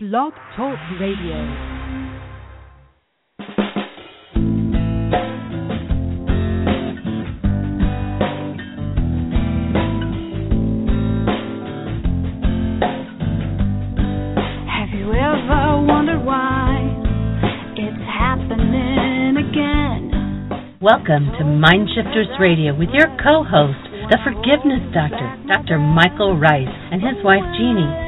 Blog Talk Radio. Have you ever wondered why it's happening again? Welcome to Mindshifters Radio with your co-host, the Forgiveness Doctor, Dr. Michael Ryce, and his wife Jeanie.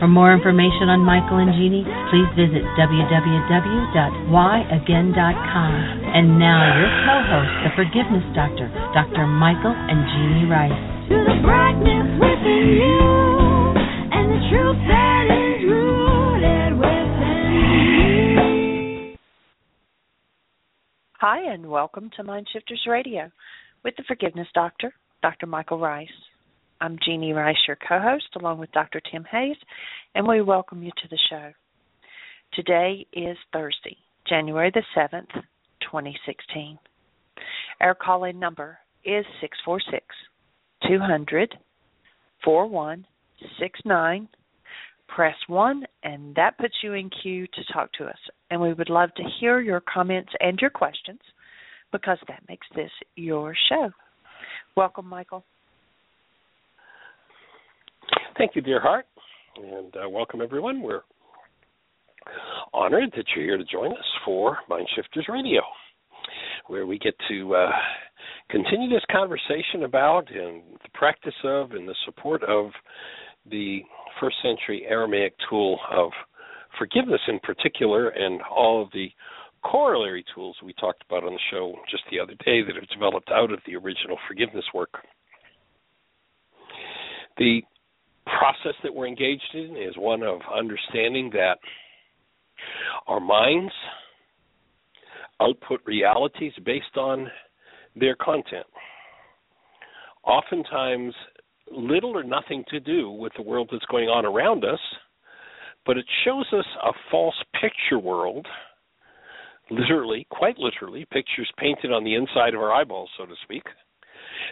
For more information on Michael and Jeanie, please visit www.whyagain.com. And now your co-host, the Forgiveness Doctor, Dr. Michael and Jeanie Ryce. To the brightness within you and the truth that is rooted within you. Hi, and welcome to Mind Shifters Radio with the Forgiveness Doctor, Dr. Michael Ryce. I'm Jeanie Ryce, your co host, along with Dr. Tim Hayes, and we welcome you to the show. Today is Thursday, January the 7th, 2016. Our call in number is 646 200 4169. Press 1, and that puts you in queue to talk to us. And we would love to hear your comments and your questions because that makes this your show. Welcome, Michael. Thank you, dear heart, and uh, welcome everyone. We're honored that you're here to join us for Mindshifters Radio, where we get to uh, continue this conversation about and the practice of and the support of the first century Aramaic tool of forgiveness in particular, and all of the corollary tools we talked about on the show just the other day that have developed out of the original forgiveness work. The process that we're engaged in is one of understanding that our minds output realities based on their content. Oftentimes, little or nothing to do with the world that's going on around us, but it shows us a false picture world, literally, quite literally, pictures painted on the inside of our eyeballs, so to speak,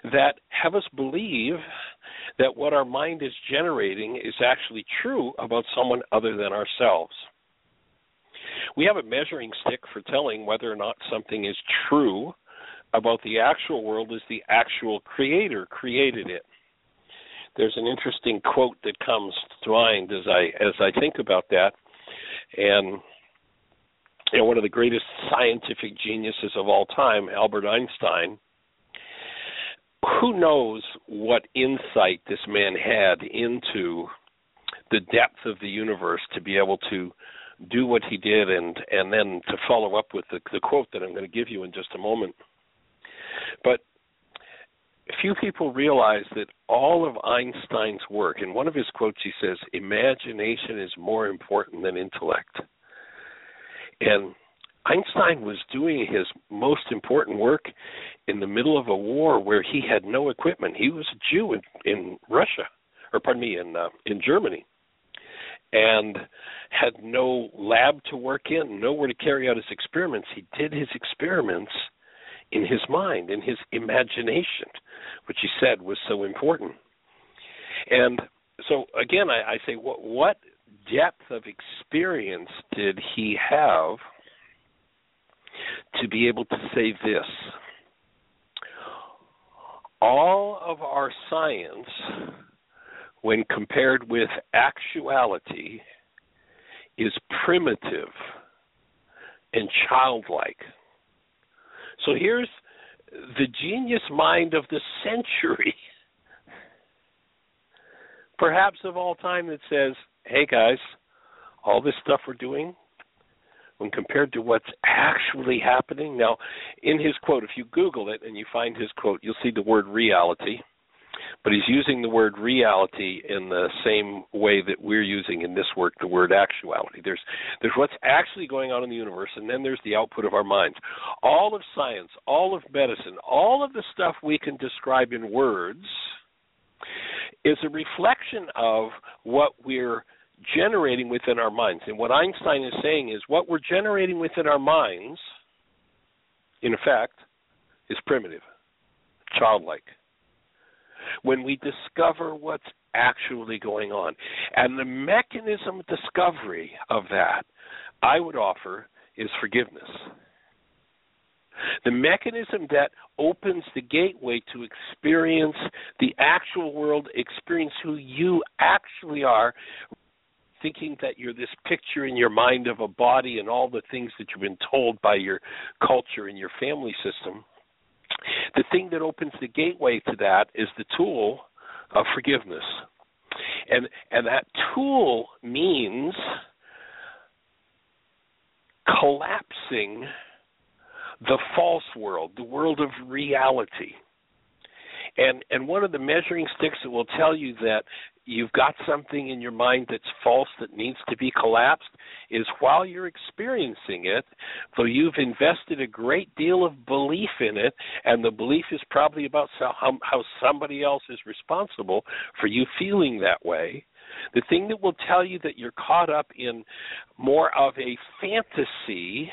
that have us believe that what our mind is generating is actually true about someone other than ourselves. We have a measuring stick for telling whether or not something is true about the actual world as the actual creator created it. There's an interesting quote that comes to mind as I as I think about that, and you know, one of the greatest scientific geniuses of all time, Albert Einstein, who knows what insight this man had into the depth of the universe to be able to do what he did and and then to follow up with the, the quote that I'm going to give you in just a moment. But few people realize that all of Einstein's work, in one of his quotes, he says, imagination is more important than intellect. And Einstein was doing his most important work in the middle of a war where he had no equipment. He was a Jew in, in Russia, or pardon me, in uh, in Germany, and had no lab to work in, nowhere to carry out his experiments. He did his experiments in his mind, in his imagination, which he said was so important. And so again, I, I say, what, what depth of experience did he have to be able to say this? All of our science, when compared with actuality, is primitive and childlike. So here's the genius mind of the century, perhaps of all time, that says, hey guys, all this stuff we're doing, when compared to what's actually happening. Now, in his quote, if you Google it and you find his quote, you'll see the word reality but he's using the word reality in the same way that we're using in this work the word actuality. There's there's what's actually going on in the universe, and then there's the output of our minds. All of science, all of medicine, all of the stuff we can describe in words is a reflection of what we're generating within our minds. And what Einstein is saying is what we're generating within our minds, in effect, is primitive, childlike. When we discover what's actually going on. And the mechanism of discovery of that, I would offer, is forgiveness. The mechanism that opens the gateway to experience the actual world, experience who you actually are, thinking that you're this picture in your mind of a body and all the things that you've been told by your culture and your family system. The thing that opens the gateway to that is the tool of forgiveness. And and that tool means collapsing the false world, the world of reality. And and one of the measuring sticks that will tell you that you've got something in your mind that's false that needs to be collapsed is while you're experiencing it, though you've invested a great deal of belief in it, and the belief is probably about how, how somebody else is responsible for you feeling that way. The thing that will tell you that you're caught up in more of a fantasy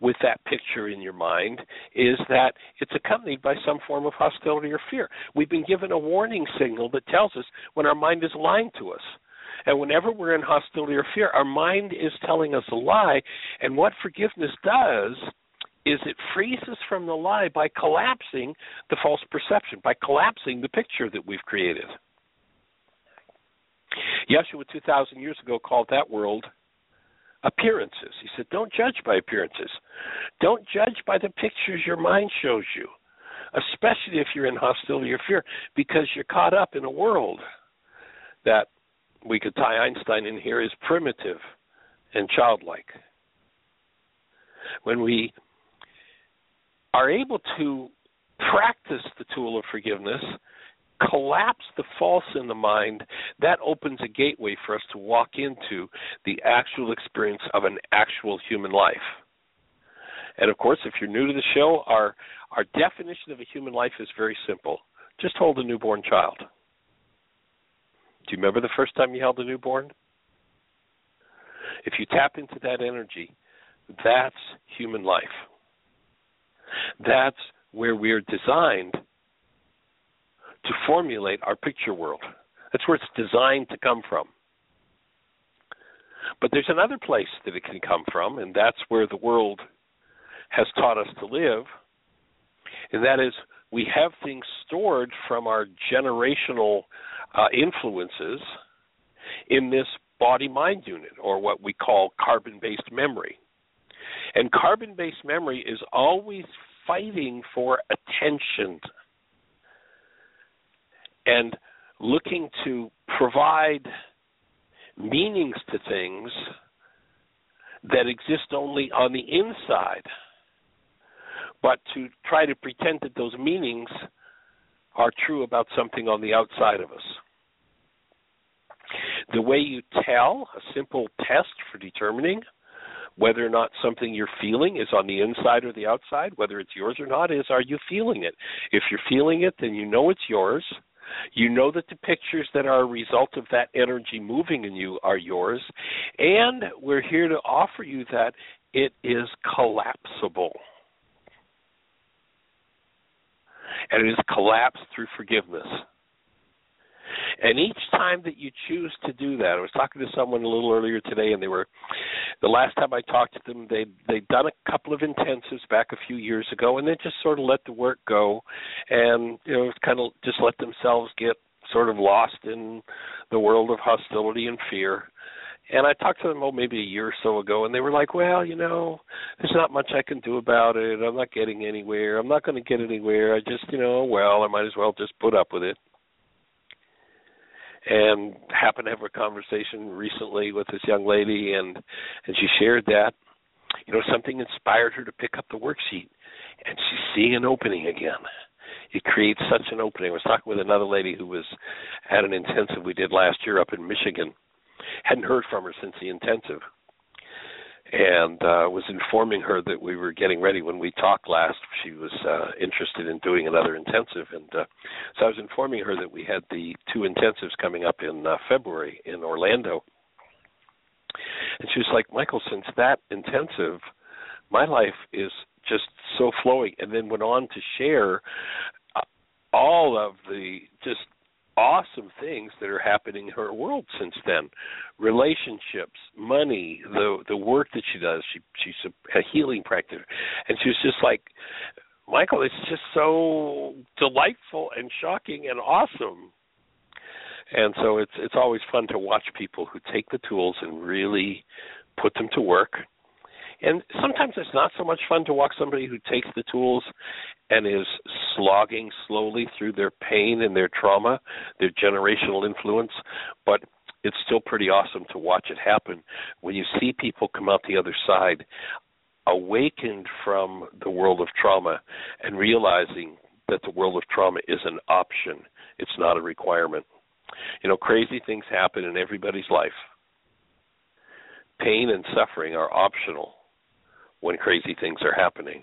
with that picture in your mind is that it's accompanied by some form of hostility or fear. We've been given a warning signal that tells us when our mind is lying to us. And whenever we're in hostility or fear, our mind is telling us a lie. And what forgiveness does is it frees us from the lie by collapsing the false perception, by collapsing the picture that we've created. Yeshua 2,000 years ago called that world appearances. He said, Don't judge by appearances. Don't judge by the pictures your mind shows you, especially if you're in hostility or fear, because you're caught up in a world that we could tie Einstein in here is primitive and childlike. When we are able to practice the tool of forgiveness, collapse the false in the mind, that opens a gateway for us to walk into the actual experience of an actual human life. And of course, if you're new to the show, our our definition of a human life is very simple. Just hold a newborn child. Do you remember the first time you held a newborn? If you tap into that energy, that's human life. That's where we're designed to formulate our picture world. That's where it's designed to come from. But there's another place that it can come from, and that's where the world has taught us to live, and that is we have things stored from our generational uh, influences in this body mind unit, or what we call carbon based memory. And carbon based memory is always fighting for attention and looking to provide meanings to things that exist only on the inside, but to try to pretend that those meanings are true about something on the outside of us. The way you tell, a simple test for determining whether or not something you're feeling is on the inside or the outside, whether it's yours or not, is are you feeling it? If you're feeling it, then you know it's yours. You know that the pictures that are a result of that energy moving in you are yours. And we're here to offer you that it is collapsible. And it is collapsed through forgiveness. And each time that you choose to do that, I was talking to someone a little earlier today, and they were the last time I talked to them, they they'd done a couple of intensives back a few years ago, and they just sort of let the work go, and you know, kind of just let themselves get sort of lost in the world of hostility and fear. And I talked to them oh maybe a year or so ago, and they were like, "Well, you know, there's not much I can do about it. I'm not getting anywhere. I'm not going to get anywhere. I just, you know, well, I might as well just put up with it." And happened to have a conversation recently with this young lady and and she shared that you know something inspired her to pick up the worksheet and she's seeing an opening again. It creates such an opening. I was talking with another lady who was at an intensive we did last year up in michigan. Hadn't heard from her since the intensive and uh, was informing her that we were getting ready. When we talked last, she was uh, interested in doing another intensive, and uh, so I was informing her that we had the two intensives coming up in uh, February in Orlando. And she was like, Michael, since that intensive, my life is just so flowing. And then went on to share uh, all of the just awesome things that are happening in her world since then. Relationships money the the work that she does. She she's a, a healing practitioner and she was just like michael it's just so delightful and shocking and awesome. And so it's it's always fun to watch people who take the tools and really put them to work and sometimes it's not so much fun to watch somebody who takes the tools and is slogging slowly through their pain and their trauma, their generational influence, but it's still pretty awesome to watch it happen when you see people come out the other side awakened from the world of trauma and realizing that the world of trauma is an option, it's not a requirement. You know, crazy things happen in everybody's life. Pain and suffering are optional when crazy things are happening.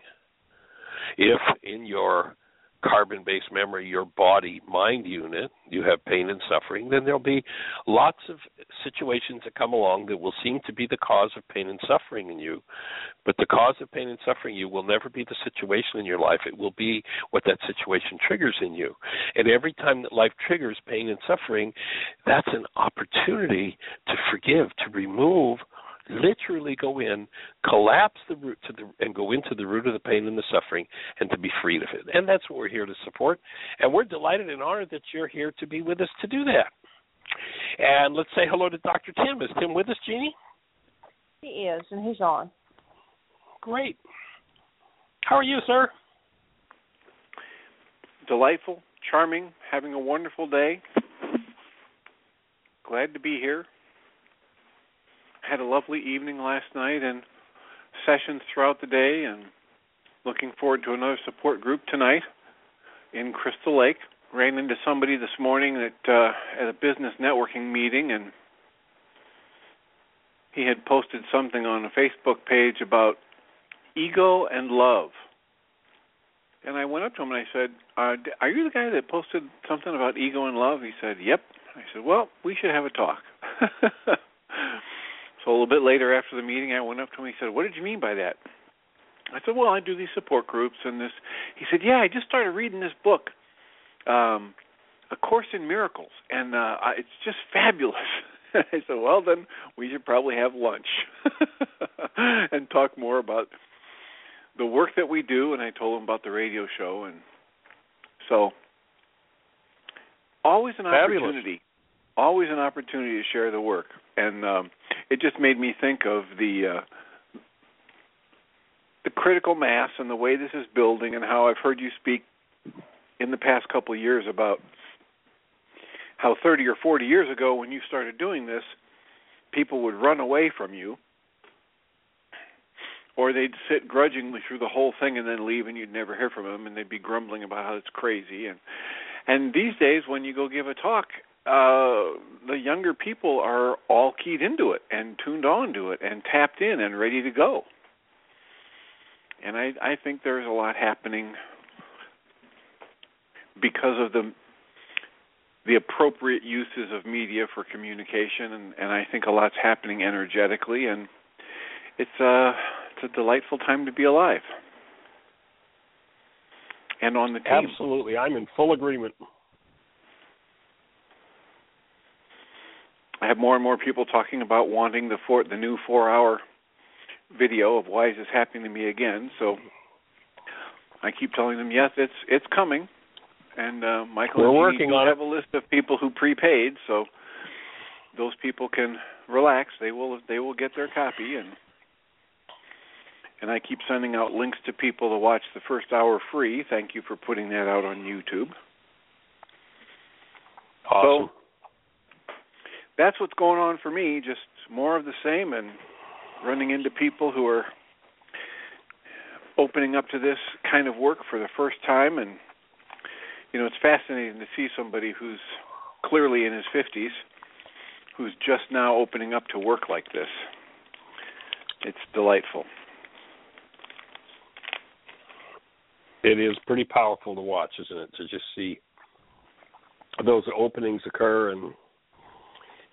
If in your carbon based memory, your body mind unit, you have pain and suffering, then there'll be lots of situations that come along that will seem to be the cause of pain and suffering in you. But the cause of pain and suffering you will never be the situation in your life. It will be what that situation triggers in you. And every time that life triggers pain and suffering, that's an opportunity to forgive, to remove Mm-hmm. literally go in, collapse the root to the and go into the root of the pain and the suffering and to be freed of it. And that's what we're here to support. And we're delighted and honored that you're here to be with us to do that. And let's say hello to Dr. Tim. Is Tim with us, Jeanie? He is, and he's on. Great. How are you, sir? Delightful, charming, having a wonderful day. Glad to be here had a lovely evening last night and sessions throughout the day and looking forward to another support group tonight in Crystal Lake. Ran into somebody this morning at uh, at a business networking meeting and he had posted something on a Facebook page about ego and love. And I went up to him and I said, uh, "Are you the guy that posted something about ego and love?" He said, "Yep." I said, "Well, we should have a talk." So a little bit later after the meeting, I went up to him. He said, "What did you mean by that?" I said, "Well, I do these support groups and this." He said, "Yeah, I just started reading this book, um, A Course in Miracles, and uh, it's just fabulous." I said, "Well, then we should probably have lunch and talk more about the work that we do." And I told him about the radio show, and so always an Fabulous. opportunity, always an opportunity to share the work, and um, it just made me think of the uh, the critical mass and the way this is building, and how I've heard you speak in the past couple of years about how 30 or 40 years ago, when you started doing this, people would run away from you, or they'd sit grudgingly through the whole thing and then leave, and you'd never hear from them, and they'd be grumbling about how it's crazy. And and these days, when you go give a talk, uh, the younger people are all keyed into it and tuned on to it and tapped in and ready to go. And I, I think there's a lot happening because of the the appropriate uses of media for communication and, and I think a lot's happening energetically and it's a it's a delightful time to be alive. And on the team. Absolutely. I'm in full agreement. I have more and more people talking about wanting the four, the new four hour video of why is this happening to me again. So I keep telling them, yes, it's it's coming. And uh, Michael, We're working on have a list of people who prepaid, so those people can relax. They will they will get their copy, and and I keep sending out links to people to watch the first hour free. Thank you for putting that out on YouTube. Awesome. So that's what's going on for me. Just more of the same, and running into people who are opening up to this kind of work for the first time. And you know, it's fascinating to see somebody who's clearly in his fifties, who's just now opening up to work like this. it's delightful. It is pretty powerful to watch, isn't it? To just see those openings occur and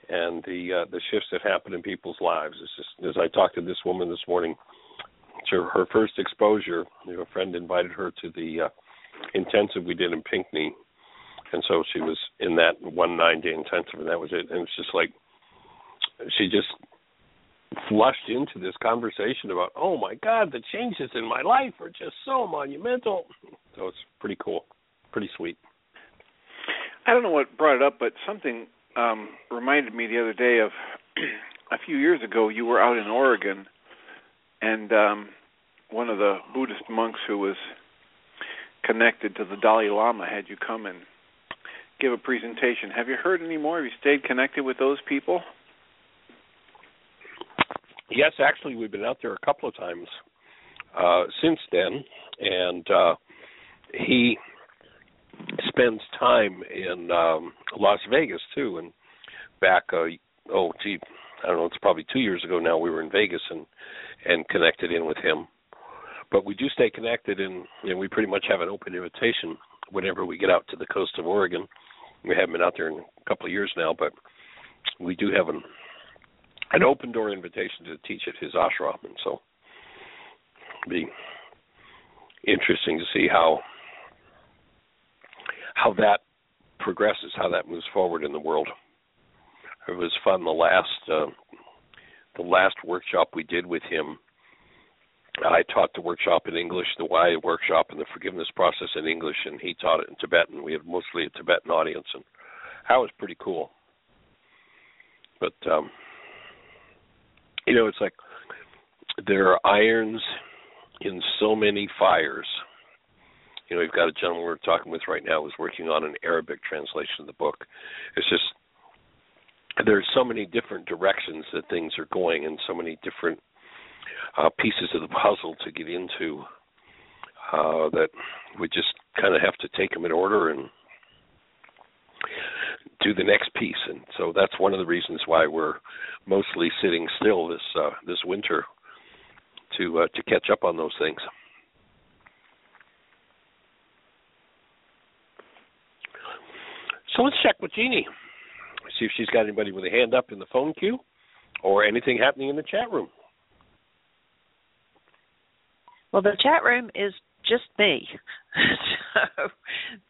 and the uh, the shifts that happen in people's lives. It's just as I talked to this woman this morning, to her first exposure, you know, a friend invited her to the uh, intensive we did in Pinckney, and so she was in that one nine day intensive, and that was it. And it's just like she just flushed into this conversation about, oh my God, the changes in my life are just so monumental. So it's pretty cool, pretty sweet. I don't know what brought it up, but something um reminded me the other day of a few years ago you were out in Oregon and um one of the Buddhist monks who was connected to the Dalai Lama had you come and give a presentation. Have you heard any more? Have you stayed connected with those people? Yes, actually, we've been out there a couple of times uh, since then, and uh, he spends time in um, Las Vegas too. And back, uh, oh, gee, I don't know, it's probably two years ago now. We were in Vegas and and connected in with him. But we do stay connected, and know, we pretty much have an open invitation whenever we get out to the coast of Oregon. We haven't been out there in a couple of years now, but we do have an an open door invitation to teach at his ashram, and so it'll be interesting to see how how that progresses, how that moves forward in the world. It was fun the last uh, the last workshop we did with him. I taught the workshop in English, the why workshop, and the forgiveness process in English, and he taught it in Tibetan. We had mostly a Tibetan audience, and that was pretty cool. But um, you know, it's like there are irons in so many fires. You know, we've got a gentleman we're talking with right now who's working on an Arabic translation of the book. It's just there's so many different directions that things are going, and so many different uh, pieces of the puzzle to get into uh, that we just kind of have to take them in order and do the next piece. And so that's one of the reasons why we're mostly sitting still this uh, this winter to uh, to catch up on those things. So let's check with Jeanie, See if she's got anybody with a hand up in the phone queue or anything happening in the chat room. Well, the chat room is just me. so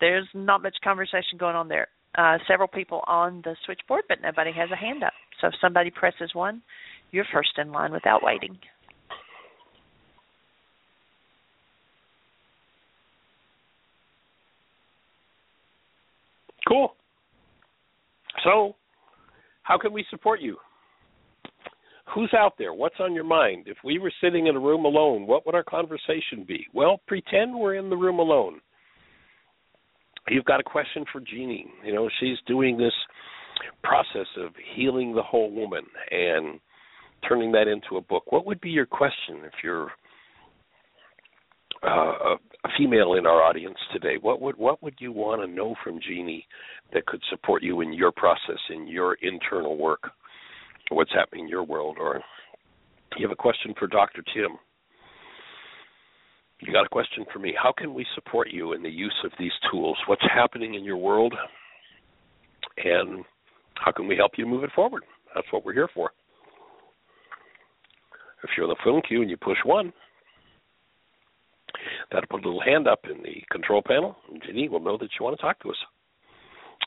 there's not much conversation going on there. Uh, several people on the switchboard, but nobody has a hand up. So if somebody presses one, you're first in line without waiting. Cool. So, how can we support you? Who's out there? What's on your mind? If we were sitting in a room alone, what would our conversation be? Well, pretend we're in the room alone. You've got a question for Jeanie. You know, she's doing this process of healing the whole woman and turning that into a book. What would be your question if you're uh, a female in our audience today? What would what would you want to know from Jeanie that could support you in your process, in your internal work, what's happening in your world? Or you have a question for Dr. Tim? You got a question for me? How can we support you in the use of these tools? What's happening in your world, and how can we help you move it forward? That's what we're here for. If you're in the phone queue and you push one, that'll put a little hand up in the control panel, and Jeanie will know that you want to talk to us.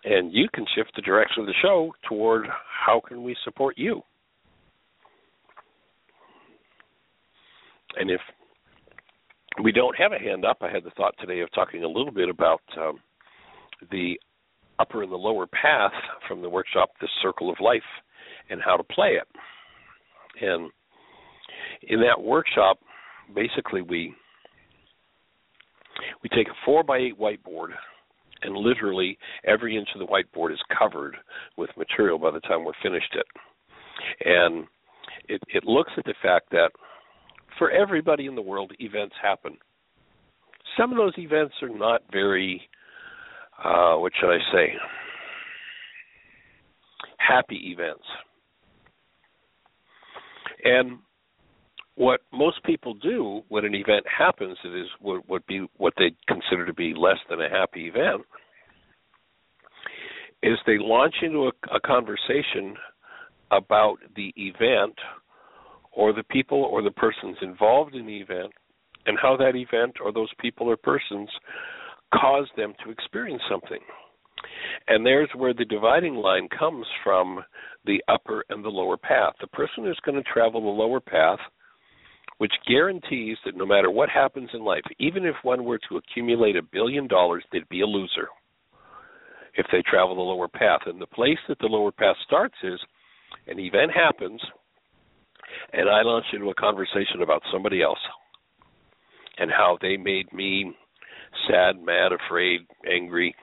And you can shift the direction of the show toward how can we support you. And if we don't have a hand up, I had the thought today of talking a little bit about um, the upper and the lower path from the workshop, The Circle of Life, and how to play it. And in that workshop, basically we we take a four by eight whiteboard and literally every inch of the whiteboard is covered with material by the time we're finished it. And it, it looks at the fact that for everybody in the world, events happen. Some of those events are not very, uh, what should I say, happy events. And what most people do when an event happens that is what would be what they consider to be less than a happy event is they launch into a, a conversation about the event or the people or the persons involved in the event and how that event or those people or persons caused them to experience something. And there's where the dividing line comes from the upper and the lower path. The person who's going to travel the lower path, which guarantees that no matter what happens in life, even if one were to accumulate a billion dollars, they'd be a loser if they travel the lower path. And the place that the lower path starts is an event happens, and I launch into a conversation about somebody else and how they made me sad, mad, afraid, angry,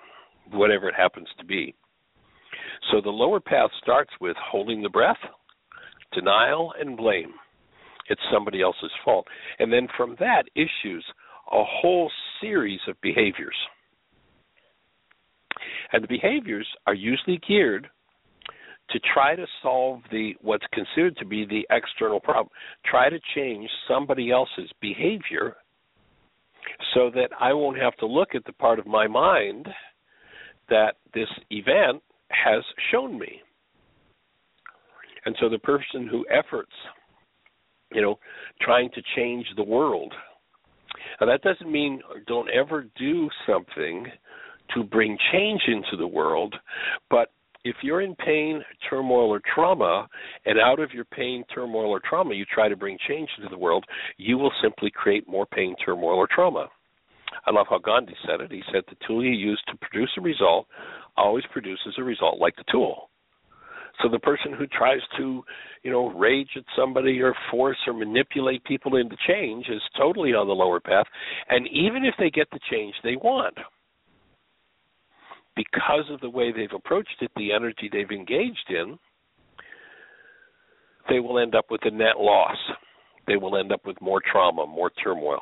whatever it happens to be. So the lower path starts with holding the breath, denial, and blame. It's somebody else's fault. And then from that issues a whole series of behaviors. And the behaviors are usually geared to try to solve the what's considered to be the external problem. Try to change somebody else's behavior so that I won't have to look at the part of my mind that this event has shown me. And so the person who efforts, you know, trying to change the world. Now that doesn't mean don't ever do something to bring change into the world, but if you're in pain, turmoil, or trauma, and out of your pain, turmoil, or trauma, you try to bring change into the world, you will simply create more pain, turmoil, or trauma. I love how Gandhi said it. He said the tool you use to produce a result always produces a result like the tool. So the person who tries to, you know, rage at somebody or force or manipulate people into change is totally on the lower path. And even if they get the change they want, because of the way they've approached it, the energy they've engaged in, they will end up with a net loss. They will end up with more trauma, more turmoil.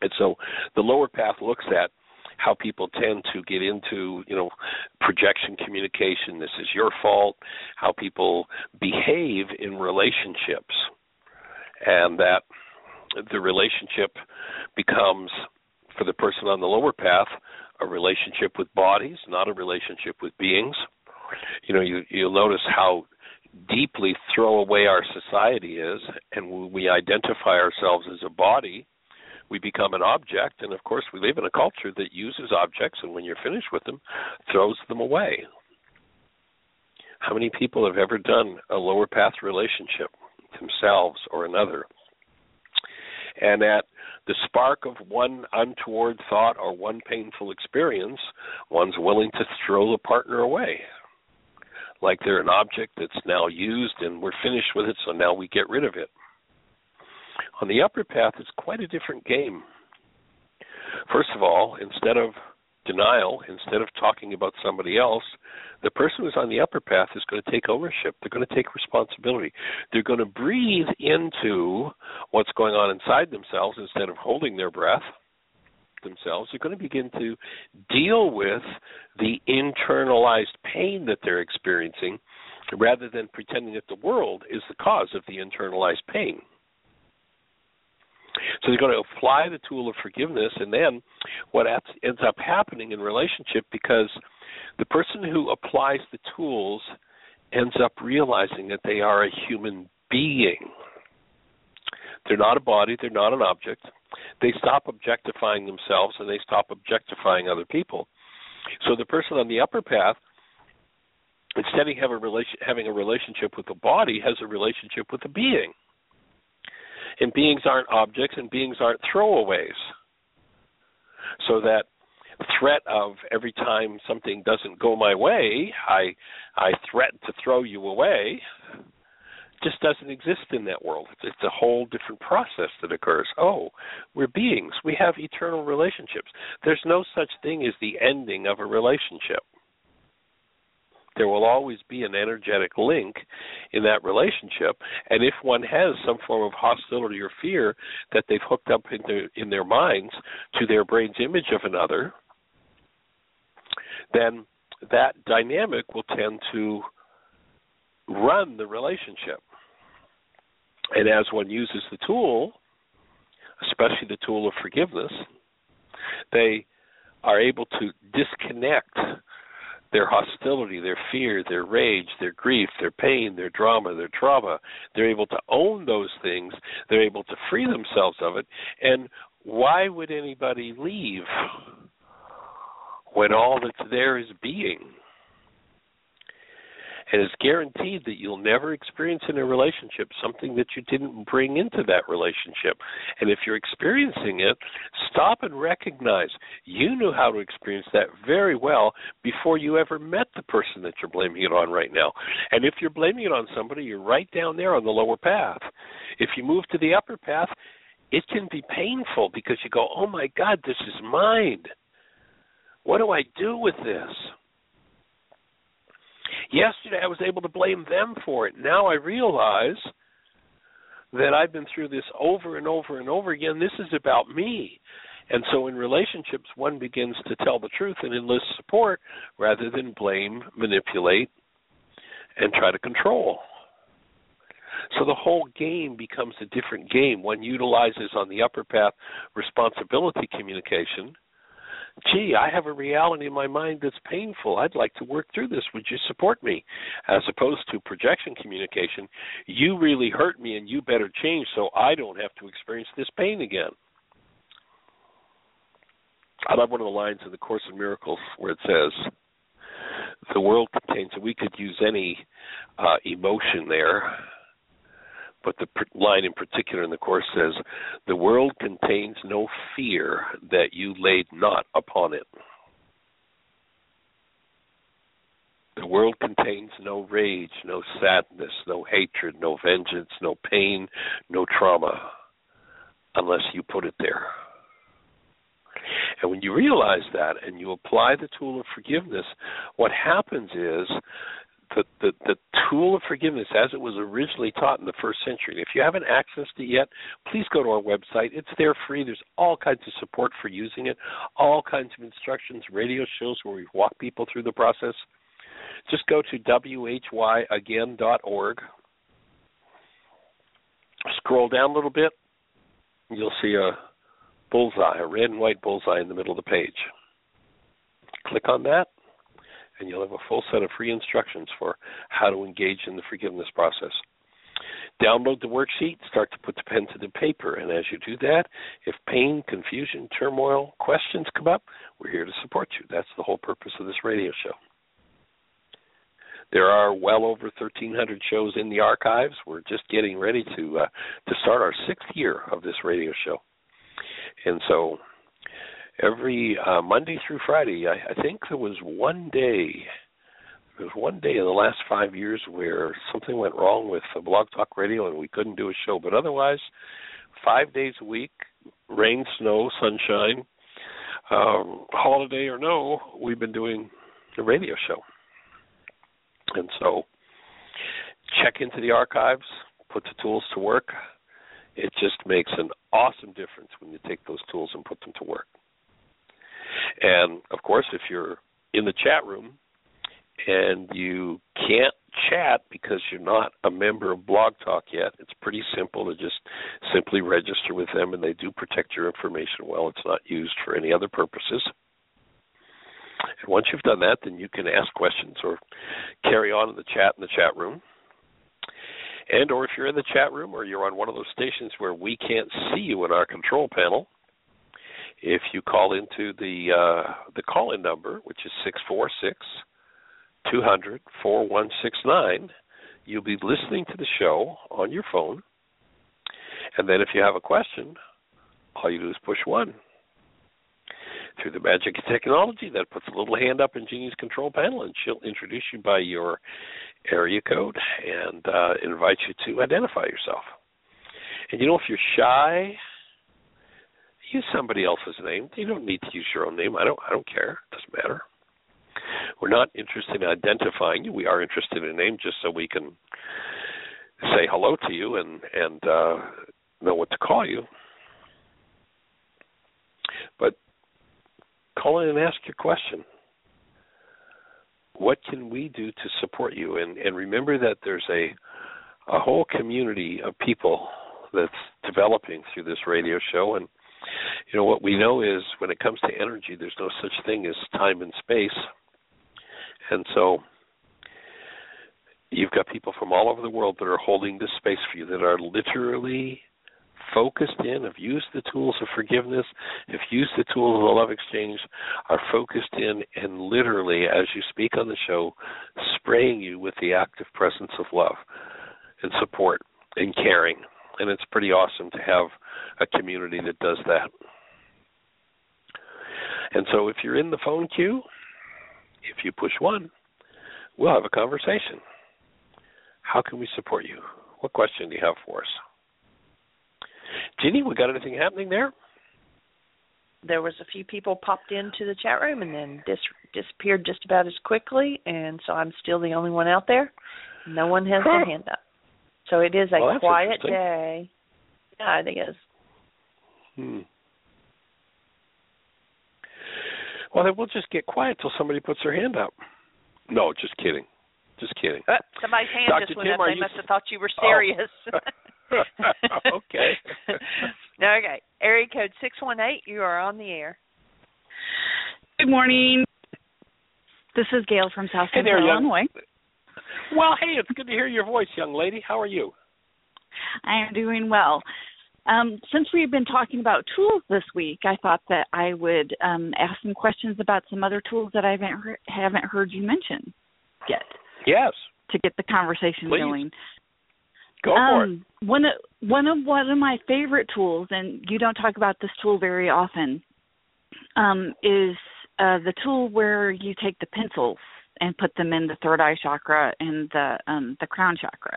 And so the lower path looks at how people tend to get into, you know, projection communication, this is your fault, how people behave in relationships. And that the relationship becomes for the person on the lower path a relationship with bodies, not a relationship with beings. You know, you you'll notice how deeply throwaway our society is, and we identify ourselves as a body, we become an object, and of course, we live in a culture that uses objects, and when you're finished with them, throws them away. How many people have ever done a lower path relationship, themselves or another? And at the spark of one untoward thought or one painful experience, one's willing to throw the partner away. Like they're an object that's now used and we're finished with it, so now we get rid of it. On the upper path, it's quite a different game. First of all, instead of denial, instead of talking about somebody else, the person who's on the upper path is going to take ownership. They're going to take responsibility. They're going to breathe into what's going on inside themselves instead of holding their breath themselves. They're going to begin to deal with the internalized pain that they're experiencing rather than pretending that the world is the cause of the internalized pain. So they're going to apply the tool of forgiveness, and then what ends up happening in relationship because the person who applies the tools ends up realizing that they are a human being. They're not a body, they're not an object. They stop objectifying themselves and they stop objectifying other people. So the person on the upper path, instead of having a relationship with the body, has a relationship with the being. And beings aren't objects and beings aren't throwaways. So that threat of every time something doesn't go my way, I I threaten to throw you away just doesn't exist in that world. It's a whole different process that occurs. Oh, we're beings. We have eternal relationships. There's no such thing as the ending of a relationship there will always be an energetic link in that relationship. And if one has some form of hostility or fear that they've hooked up in their, in their minds to their brain's image of another, then that dynamic will tend to run the relationship. And as one uses the tool, especially the tool of forgiveness, they are able to disconnect their hostility, their fear, their rage, their grief, their pain, their drama, their trauma. They're able to own those things. They're able to free themselves of it. And why would anybody leave when all that's there is being? And it's guaranteed that you'll never experience in a relationship something that you didn't bring into that relationship. And if you're experiencing it, stop and recognize you knew how to experience that very well before you ever met the person that you're blaming it on right now. And if you're blaming it on somebody, you're right down there on the lower path. If you move to the upper path, it can be painful because you go, "Oh my god, this is mine. What do I do with this?" Yesterday, I was able to blame them for it. Now I realize that I've been through this over and over and over again. This is about me. And so in relationships, one begins to tell the truth and enlist support rather than blame, manipulate, and try to control. So the whole game becomes a different game. One utilizes on the upper path responsibility communication gee, I have a reality in my mind that's painful. I'd like to work through this. Would you support me? As opposed to projection communication, you really hurt me and you better change so I don't have to experience this pain again. I love one of the lines in the Course in Miracles where it says, "The world contains." And we could use any uh, emotion there, but the line in particular in the course says, "The world contains no fear that you laid not upon it." The world contains no rage, no sadness, no hatred, no vengeance, no pain, no trauma, unless you put it there. And when you realize that and you apply the tool of forgiveness, what happens is the, the, the tool of forgiveness as it was originally taught in the first century. If you haven't accessed it yet, please go to our website. It's there free. There's all kinds of support for using it, all kinds of instructions, radio shows where we walk people through the process. Just go to whyagain.org. Scroll down a little bit. You'll see a bullseye, a red and white bullseye in the middle of the page. Click on that and you'll have a full set of free instructions for how to engage in the forgiveness process. Download the worksheet, start to put the pen to the paper, and as you do that, if pain, confusion, turmoil, questions come up, we're here to support you. That's the whole purpose of this radio show. There are well over 1,300 shows in the archives. We're just getting ready to uh, to start our sixth year of this radio show, and so every uh, Monday through Friday. I, I think there was one day. There was one day in the last five years where something went wrong with the Blog Talk Radio and we couldn't do a show. But otherwise, five days a week, rain, snow, sunshine, um, holiday or no, we've been doing a radio show. And so, check into the archives, put the tools to work. It just makes an awesome difference when you take those tools and put them to work. And of course, if you're in the chat room and you can't chat because you're not a member of Blog Talk yet, it's pretty simple to just simply register with them, and they do protect your information well. It's not used for any other purposes. And once you've done that, then you can ask questions or carry on in the chat in the chat room. And or if you're in the chat room or you're on one of those stations where we can't see you in our control panel, if you call into the uh, the call in number, which is six four six two hundred four one six nine, you'll be listening to the show on your phone. And then if you have a question, all you do is push one. Through the magic of technology, that puts a little hand up in Jeanie's control panel, and she'll introduce you by your area code and uh, invite you to identify yourself. And you know, if you're shy use somebody else's name. You don't need to use your own name. I don't. I don't care. It doesn't matter. We're not interested in identifying you. We are interested in a name just so we can say hello to you and and uh, know what to call you. But call in and ask your question. What can we do to support you? And and remember that there's a a whole community of people that's developing through this radio show and you know what we know is when it comes to energy there's no such thing as time and space and so you've got people from all over the world that are holding this space for you that are literally focused in, have used the tools of forgiveness, have used the tools of the love exchange, are focused in, and literally, as you speak on the show, spraying you with the active presence of love and support and caring. And it's pretty awesome to have a community that does that. And so if you're in the phone queue, if you push one, we'll have a conversation. How can we support you? What question do you have for us? Jeanie, we got anything happening there? There was a few people popped into the chat room and then dis- disappeared just about as quickly, and so I'm still the only one out there. No one has their hand up. So it is a Well, quiet day. Yeah, it is. Hmm. Well, then we'll just get quiet till somebody puts their hand up. No, just kidding. Just kidding. Uh, somebody's hand Dr. just went Tim, up. They you- must have thought you were Oh. serious. Okay. okay. Area code six one eight. You are on the air. Good morning. This is Gail from South Hey Central there, Illinois. Well, hey, it's good to hear your voice, young lady. How are you? I am doing well. Um, since we've been talking about tools this week, I thought that I would um, ask some questions about some other tools that I haven't heard, haven't heard you mention yet Yes. to get the conversation Please. going. Go for it. um, One of one of one of my favorite tools, and you don't talk about this tool very often, um, is uh, the tool where you take the pencils and put them in the third eye chakra and the um, the crown chakra.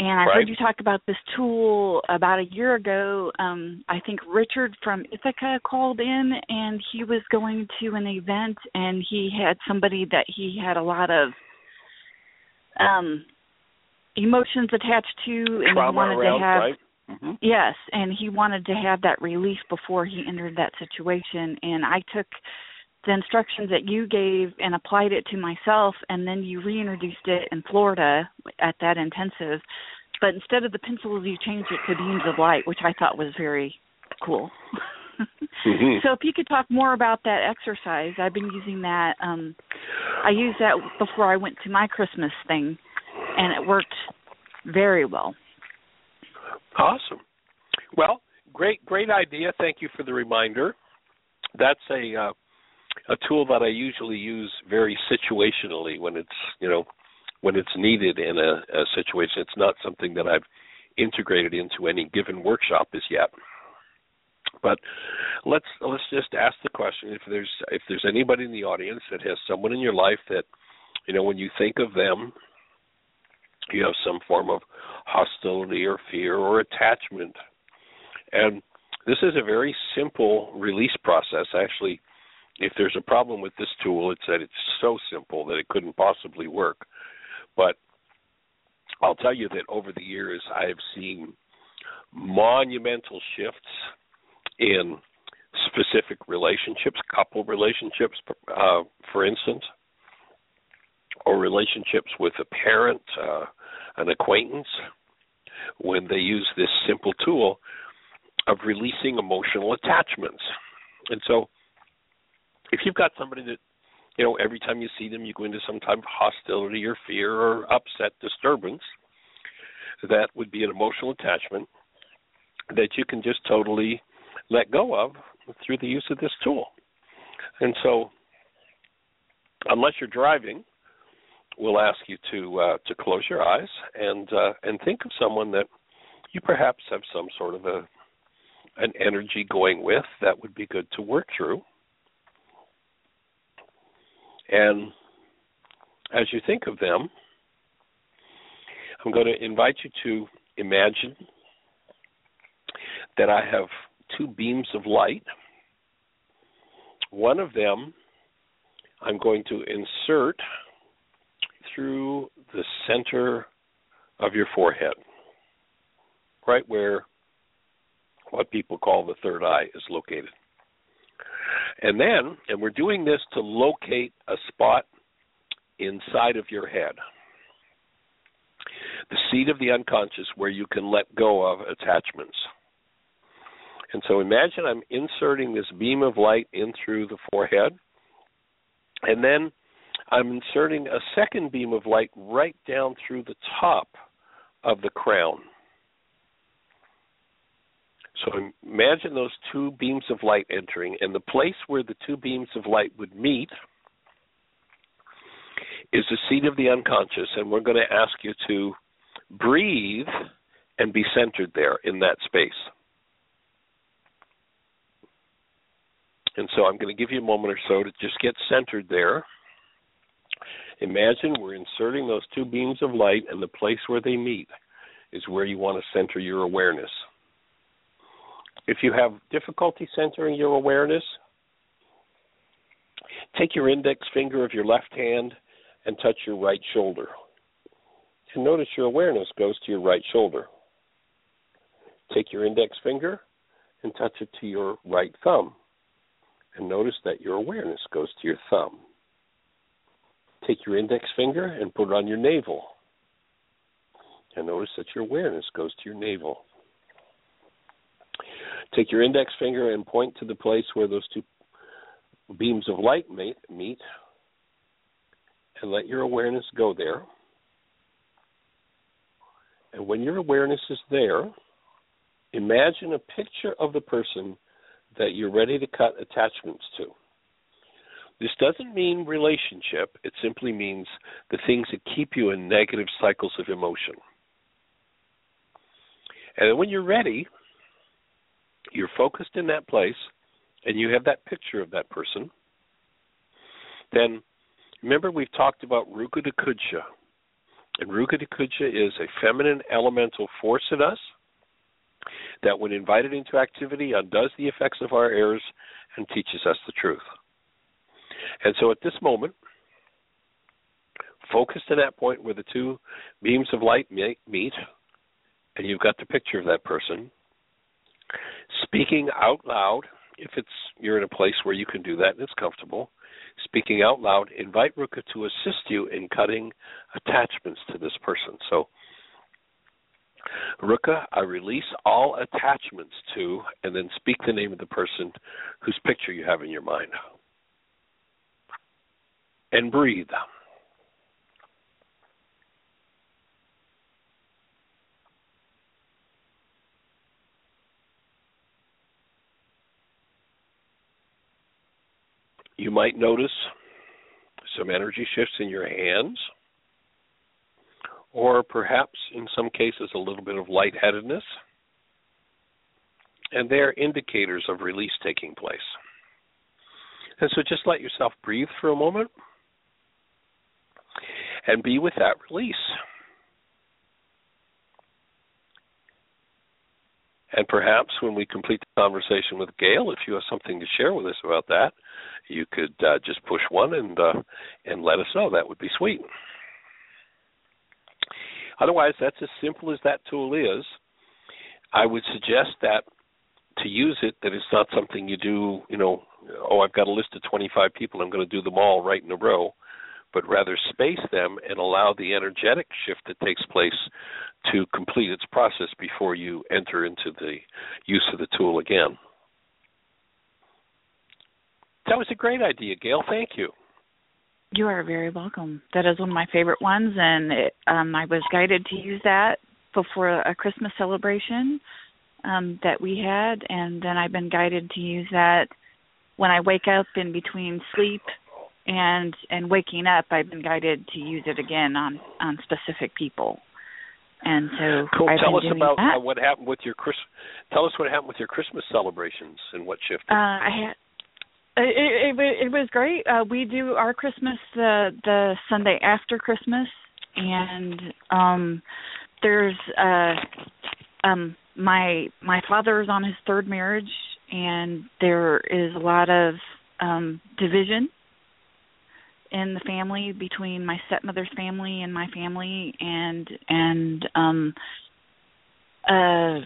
And I Right. heard you talk about this tool about a year ago. Um, I think Richard from Ithaca called in, and he was going to an event, and he had somebody that he had a lot of um emotions attached to and Trauma he wanted around, to have right? hmm yes and he wanted to have that relief before he entered that situation and i took the instructions that you gave and applied it to myself and then you reintroduced it in florida at that intensive but instead of the pencils you changed it to beams of light which i thought was very cool hmm so if you could talk more about that exercise i've been using that um i used that before i went to my christmas thing and it worked very well Awesome. Well, great, great idea. Thank you for the reminder. That's a uh, a tool that I usually use very situationally when it's you know when it's needed in a, a situation. It's not something that I've integrated into any given workshop as yet. But let's let's just ask the question if there's if there's anybody in the audience that has someone in your life that you know when you think of them you have some form of hostility or fear or attachment. And this is a very simple release process. Actually, if there's a problem with this tool, it's that it's so simple that it couldn't possibly work. But I'll tell you that over the years, I've seen monumental shifts in specific relationships, couple relationships, uh, for instance, or relationships with a parent, uh, an acquaintance, when they use this simple tool of releasing emotional attachments. And so, if you've got somebody that, you know, every time you see them, you go into some type of hostility or fear or upset disturbance, that would be an emotional attachment that you can just totally let go of through the use of this tool. And so, unless you're driving, we'll ask you to uh, to close your eyes and uh, and think of someone that you perhaps have some sort of a an energy going with that would be good to work through. And as you think of them, I'm going to invite you to imagine that I have two beams of light. One of them I'm going to insert through the center of your forehead, right where what people call the third eye is located. And then, and we're doing this to locate a spot inside of your head. the seat of the unconscious where you can let go of attachments. And so imagine I'm inserting this beam of light in through the forehead, and then I'm inserting a second beam of light right down through the top of the crown. So imagine those two beams of light entering, and the place where the two beams of light would meet is the seat of the unconscious, and we're going to ask you to breathe and be centered there in that space. And so I'm going to give you a moment or so to just get centered there. Imagine we're inserting those two beams of light, and the place where they meet is where you want to center your awareness. If you have difficulty centering your awareness, take your index finger of your left hand and touch your right shoulder. And notice your awareness goes to your right shoulder. Take your index finger and touch it to your right thumb. And notice that your awareness goes to your thumb. Take your index finger and put it on your navel. And notice that your awareness goes to your navel. Take your index finger and point to the place where those two beams of light meet, and let your awareness go there. And when your awareness is there, imagine a picture of the person that you're ready to cut attachments to. This doesn't mean relationship, it simply means the things that keep you in negative cycles of emotion. And when you're ready, you're focused in that place, and you have that picture of that person, then remember we've talked about Ruka Dakudsha. And Ruka Dakudsha is a feminine elemental force in us that, when invited into activity, undoes the effects of our errors and teaches us the truth. And so at this moment, focused to that point where the two beams of light meet, and you've got the picture of that person, speaking out loud, if it's you're in a place where you can do that and it's comfortable, speaking out loud, invite Ruka to assist you in cutting attachments to this person. So Ruka, I release all attachments to, and then speak the name of the person whose picture you have in your mind. And breathe. You might notice some energy shifts in your hands or perhaps in some cases a little bit of lightheadedness. And they're indicators of release taking place. And so just let yourself breathe for a moment and be with that release. And perhaps when we complete the conversation with Gail, if you have something to share with us about that, you could uh, just push one and uh, and let us know. That would be sweet. Otherwise, that's as simple as that tool is. I would suggest that to use it, that it's not something you do, you know, oh, I've got a list of 25 people, I'm going to do them all right in a row, but rather space them and allow the energetic shift that takes place to complete its process before you enter into the use of the tool again. That was a great idea, Gail. Thank you. You are very welcome. That is one of my favorite ones, and it, um, I was guided to use that before a Christmas celebration um, that we had, and then I've been guided to use that when I wake up in between sleep and and waking up. I've been guided to use it again on on specific people, and so cool. I've tell been us doing about that. uh, what happened with your Chris. Tell us what happened with your Christmas celebrations and what shifted. Uh, I had it, it, it, was great. Uh, we do our Christmas the the Sunday after Christmas, and um, there's uh, um, my my father is on his third marriage, and there is a lot of um, division in the family between my stepmother's family and my family, and and um, uh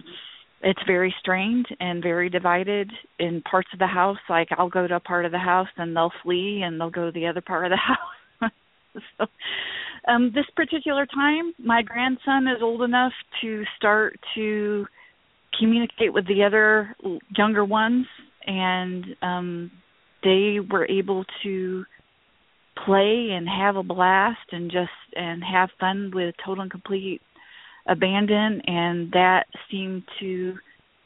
it's very strained and very divided in parts of the house. Like I'll go to a part of the house and they'll flee and they'll go to the other part of the house. so Um, this particular time, my grandson is old enough to start to communicate with the other younger ones, and um, they were able to play and have a blast and just and have fun with total and complete abandon, and that seemed to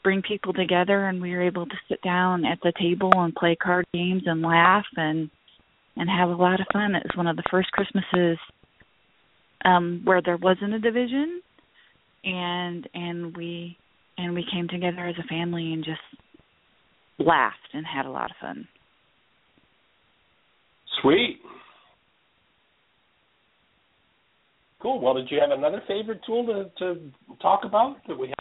bring people together, and we were able to sit down at the table and play card games and laugh and and have a lot of fun. It was one of the first Christmases um where there wasn't a division and and we and we came together as a family and just laughed and had a lot of fun. Sweet. Cool. Well, did you have another favorite tool to to talk about that we have?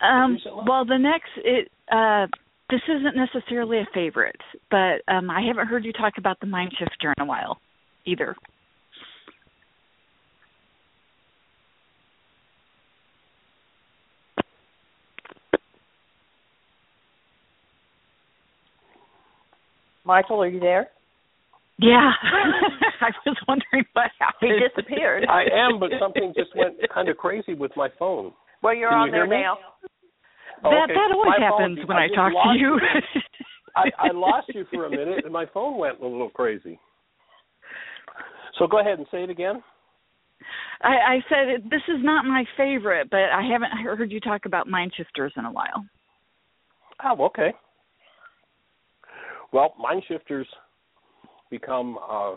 Um recently? well the next it uh this isn't necessarily a favorite, but um I haven't heard you talk about the mind shifter in a while either. Michael, are you there? Yeah. I was wondering what He disappeared. I am, but something just went kind of crazy with my phone. Well, you're Can on you there now. Oh, that okay. that always My happens apologies. when I, just talk to you. I, I lost you for a minute, and my phone went a little crazy. So go ahead and say it again. I, I said it- this is not my favorite, but I haven't heard you talk about mind shifters in a while. Oh, okay. Well, mind shifters become uh,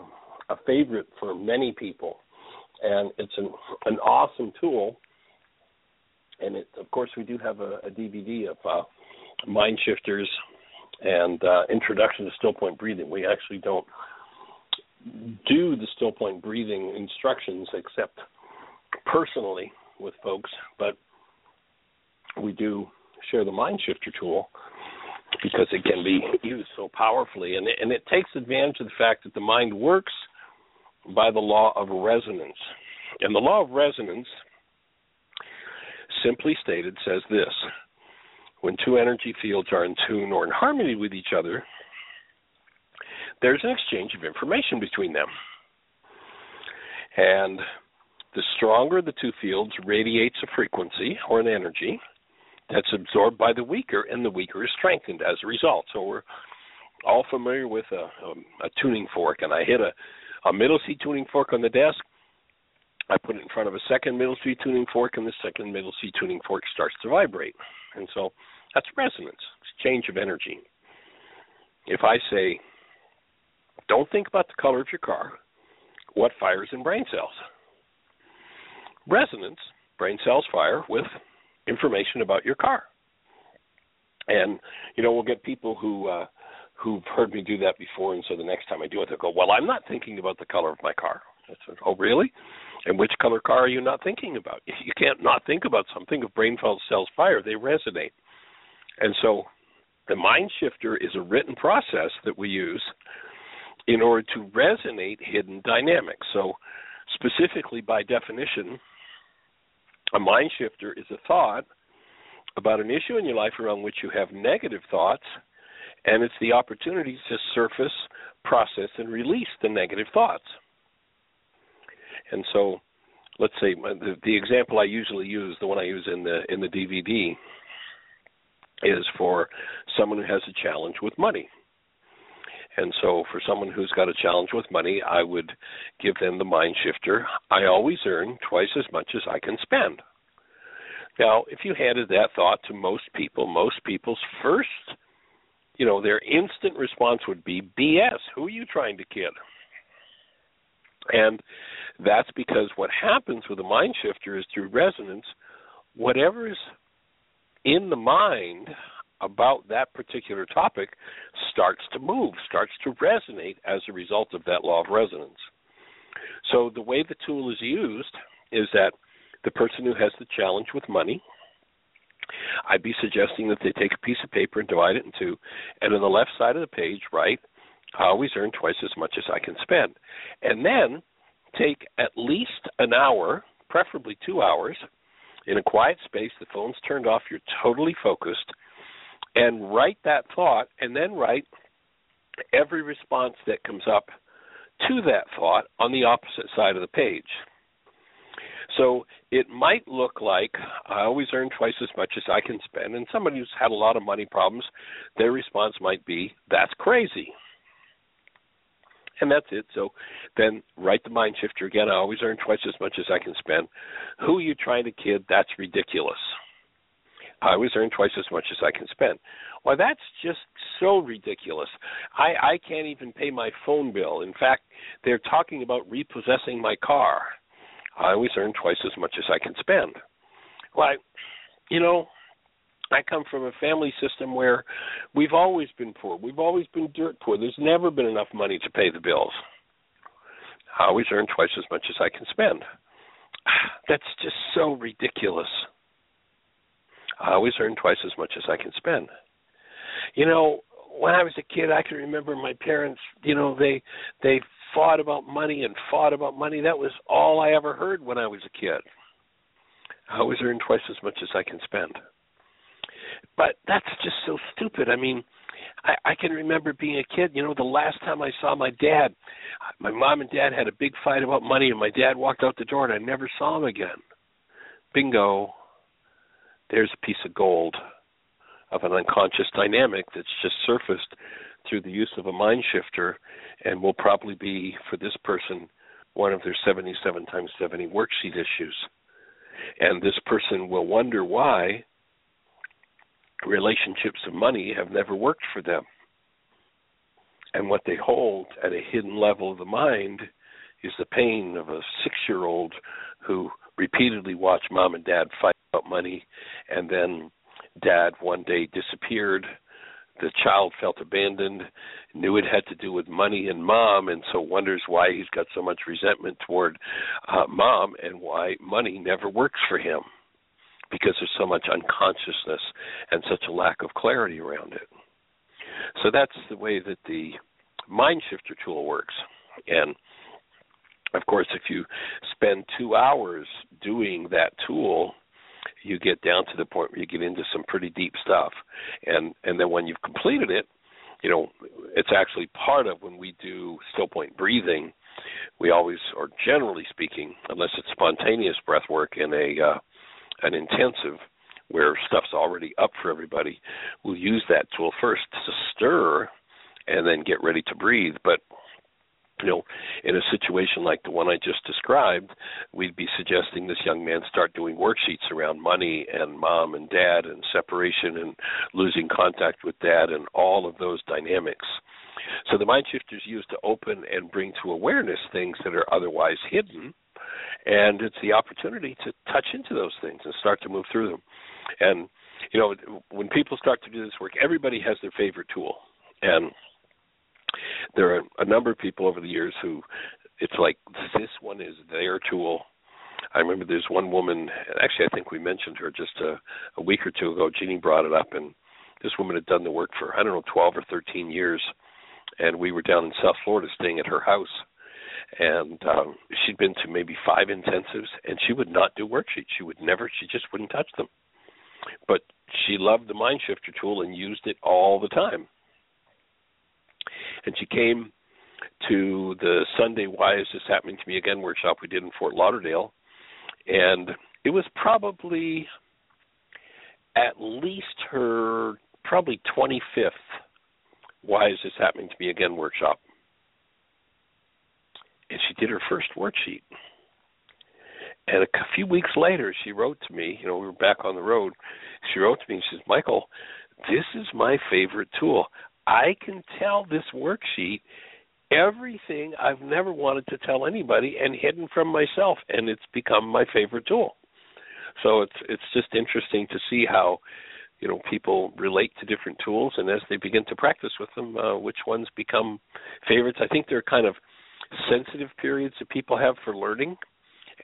a favorite for many people, and it's an an awesome tool. And it, of course, we do have a, a DVD of uh, mind shifters and uh, introduction to still point breathing. We actually don't do the still point breathing instructions except personally with folks, but we do share the mind shifter tool because it can be used so powerfully. And it, and it takes advantage of the fact that the mind works by the law of resonance. And the law of resonance simply stated says this. When two energy fields are in tune or in harmony with each other there's an exchange of information between them. And the stronger the two fields radiates a frequency or an energy that's absorbed by the weaker, and the weaker is strengthened as a result. So we're all familiar with a, a, a tuning fork, and I hit a, a middle C tuning fork on the desk. I put it in front of a second middle C tuning fork, and the second middle C tuning fork starts to vibrate. And so that's resonance, exchange of energy. If I say, don't think about the color of your car, what fires in brain cells? Resonance, brain cells fire with information about your car. And you know, we'll get people who uh who've heard me do that before and so the next time I do it they'll go, Well, I'm not thinking about the color of my car. I said, Oh really? And which color car are you not thinking about? You can't not think about something if brain cells fire, they resonate. And so the mind shifter is a written process that we use in order to resonate hidden dynamics. So specifically by definition, a mind shifter is a thought about an issue in your life around which you have negative thoughts, and it's the opportunity to surface, process, and release the negative thoughts. And so, let's say uh, the, the example I usually use, the one I use in the in the DVD, is for someone who has a challenge with money. And so, for someone who's got a challenge with money, I would give them the mind shifter. I always earn twice as much as I can spend. Now, if you handed that thought to most people, most people's first, you know, their instant response would be BS. Who are you trying to kid? And that's because what happens with a mind shifter is through resonance, whatever is in the mind about that particular topic starts to move, starts to resonate as a result of that law of resonance. So the way the tool is used is that the person who has the challenge with money, I'd be suggesting that they take a piece of paper and divide it in two, and on the left side of the page write, I always earn twice as much as I can spend. And then take at least an hour, preferably two hours, in a quiet space, the phone's turned off, you're totally focused, and write that thought, and then write every response that comes up to that thought on the opposite side of the page. So it might look like I always earn twice as much as I can spend, and somebody who's had a lot of money problems, their response might be, "That's crazy." And that's it. So then write the mind shifter again. I always earn twice as much as I can spend. Who are you trying to kid? That's ridiculous. I always earn twice as much as I can spend. Why, that's just so ridiculous. I, I can't even pay my phone bill. In fact, they're talking about repossessing my car. I always earn twice as much as I can spend. Why, you know, I come from a family system where we've always been poor. We've always been dirt poor. There's never been enough money to pay the bills. I always earn twice as much as I can spend. That's just so ridiculous. I always earn twice as much as I can spend. You know, when I was a kid, I can remember my parents. You know, they they fought about money and fought about money. That was all I ever heard when I was a kid. I always earn twice as much as I can spend. But that's just so stupid. I mean, I, I can remember being a kid. You know, the last time I saw my dad, my mom and dad had a big fight about money, and my dad walked out the door, and I never saw him again. Bingo there's a piece of gold of an unconscious dynamic that's just surfaced through the use of a mind shifter and will probably be for this person one of their 77 times 70 worksheet issues. And this person will wonder why relationships of money have never worked for them. And what they hold at a hidden level of the mind is the pain of a six year old who repeatedly watched mom and dad fight about money, and then dad one day disappeared. The child felt abandoned, knew it had to do with money and mom, and so wonders why he's got so much resentment toward uh, mom and why money never works for him because there's so much unconsciousness and such a lack of clarity around it. So that's the way that the mind shifter tool works. And of course, if you spend two hours doing that tool, you get down to the point where you get into some pretty deep stuff, and and then when you've completed it, you know, it's actually part of when we do still point breathing. We always, or generally speaking, unless it's spontaneous breath work in a uh, an intensive where stuff's already up for everybody, we'll use that tool first to stir and then get ready to breathe. But you know, in a situation like the one I just described, we'd be suggesting this young man start doing worksheets around money and mom and dad and separation and losing contact with dad and all of those dynamics. So the mind shifter is used to open and bring to awareness things that are otherwise hidden, and it's the opportunity to touch into those things and start to move through them. And you know, when people start to do this work, everybody has their favorite tool, and there are a number of people over the years who it's like this one is their tool. I remember there's one woman, actually, I think we mentioned her just a, a week or two ago. Jeanie brought it up, and this woman had done the work for, I don't know, 12 or 13 years. And we were down in South Florida staying at her house. And um, she'd been to maybe five intensives, and she would not do worksheets. She would never, she just wouldn't touch them. But she loved the Mind Shifter tool and used it all the time and she came to the Sunday Why Is This Happening to Me Again workshop we did in Fort Lauderdale, and it was probably at least her probably 25th Why Is This Happening to Me Again workshop. And she did her first worksheet. And a few weeks later, she wrote to me. You know, we were back on the road. She wrote to me and she says, "Michael, this is my favorite tool. I can tell this worksheet everything I've never wanted to tell anybody and hidden from myself, and it's become my favorite tool. So it's it's just interesting to see how you know people relate to different tools, and as they begin to practice with them, uh, which ones become favorites. I think they're kind of sensitive periods that people have for learning,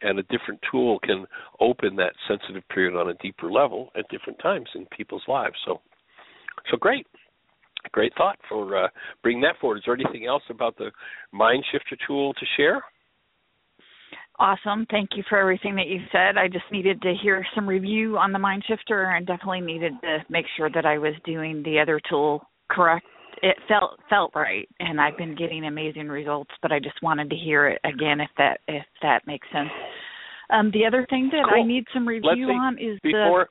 and a different tool can open that sensitive period on a deeper level at different times in people's lives. So, so great great thought for uh, bringing that forward. Is there anything else about the Mind Shifter tool to share? Awesome. Thank you for everything that you said. I just needed to hear some review on the Mind Shifter and definitely needed to make sure that I was doing the other tool correct. It felt felt right and I've been getting amazing results, but I just wanted to hear it again if that if that makes sense. Um, the other thing that I need some review on is Before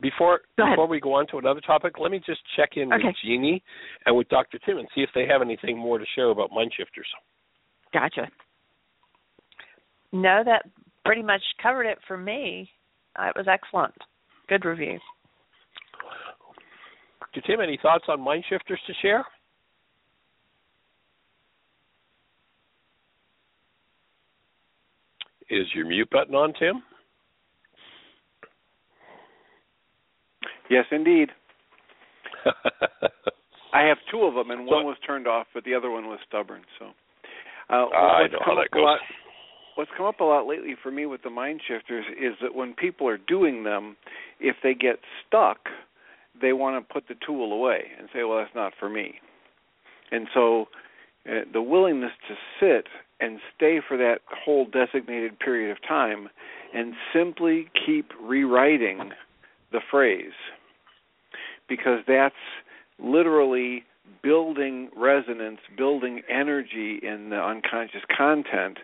before before we go on to another topic, let me just check in Okay. with Jeanie and with Dr. Tim and see if they have anything more to share about mind shifters. gotcha. No, that pretty much covered it for me. Uh, it was excellent. Good review. Dr. Tim, any thoughts on mind shifters to share? Is your mute button on, Tim? Yes, indeed. I have two of them, and So- one was turned off, but the other one was stubborn. So, uh, I what's know come how up that a goes. lot- what's come up a lot lately for me with the mind shifters is that when people are doing them, if they get stuck, they want to put the tool away and say, "Well, that's not for me." And so, uh, the willingness to sit and stay for that whole designated period of time and simply keep rewriting the phrase because that's literally building resonance, building energy in the unconscious content,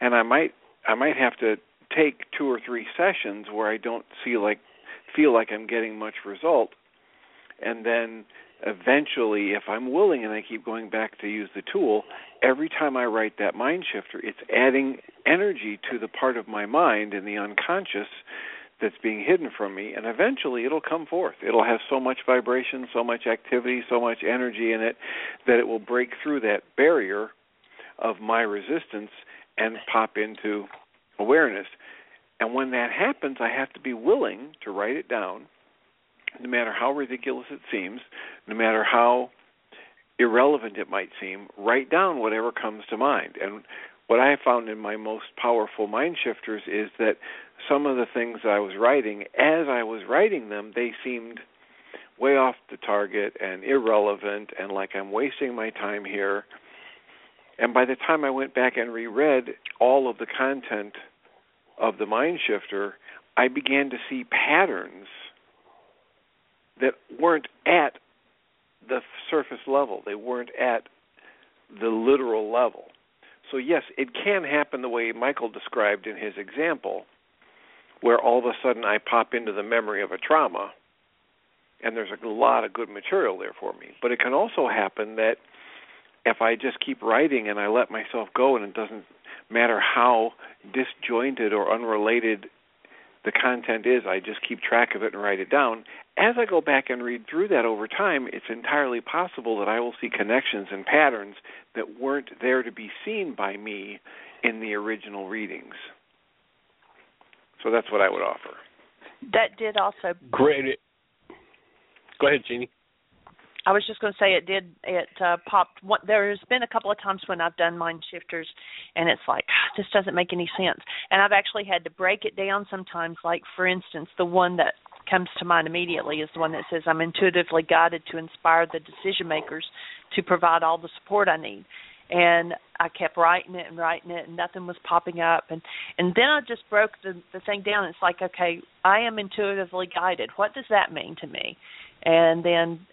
and I might I might have to take two or three sessions where I don't see like feel like I'm getting much result, and then eventually, if I'm willing and I keep going back to use the tool, every time I write that mind shifter, it's adding energy to the part of my mind in the unconscious that's being hidden from me and eventually it'll come forth. It'll have so much vibration so much activity so much energy in it that it will break through that barrier of my resistance and pop into awareness. And when that happens i have to be willing to write it down no matter how ridiculous it seems no matter how irrelevant it might seem write down whatever comes to mind. And what I have found in my most powerful mind shifters is that some of the things I was writing, as I was writing them, they seemed way off the target and irrelevant and like I'm wasting my time here. And by the time I went back and reread all of the content of the mind shifter, I began to see patterns that weren't at the surface level. They weren't at the literal level. So, yes, it can happen the way Michael described in his example, where all of a sudden I pop into the memory of a trauma, and there's a lot of good material there for me. But it can also happen that if I just keep writing and I let myself go, and it doesn't matter how disjointed or unrelated the content is, I just keep track of it and write it down. As I go back and read through that over time, it's entirely possible that I will see connections and patterns that weren't there to be seen by me in the original readings. So that's what I would offer. That did also Great. Go ahead, Jeanie. I was just going to say it did. It uh, popped. One, there's been a couple of times when I've done mind shifters, and it's like "Ah, this doesn't make any sense. And I've actually had to break it down sometimes. Like for instance, the one that comes to mind immediately is the one that says, "I'm intuitively guided to inspire the decision makers to provide all the support I need." And I kept writing it and writing it, and nothing was popping up. And and then I just broke the the thing down. It's like, okay, I am intuitively guided. What does that mean to me? And then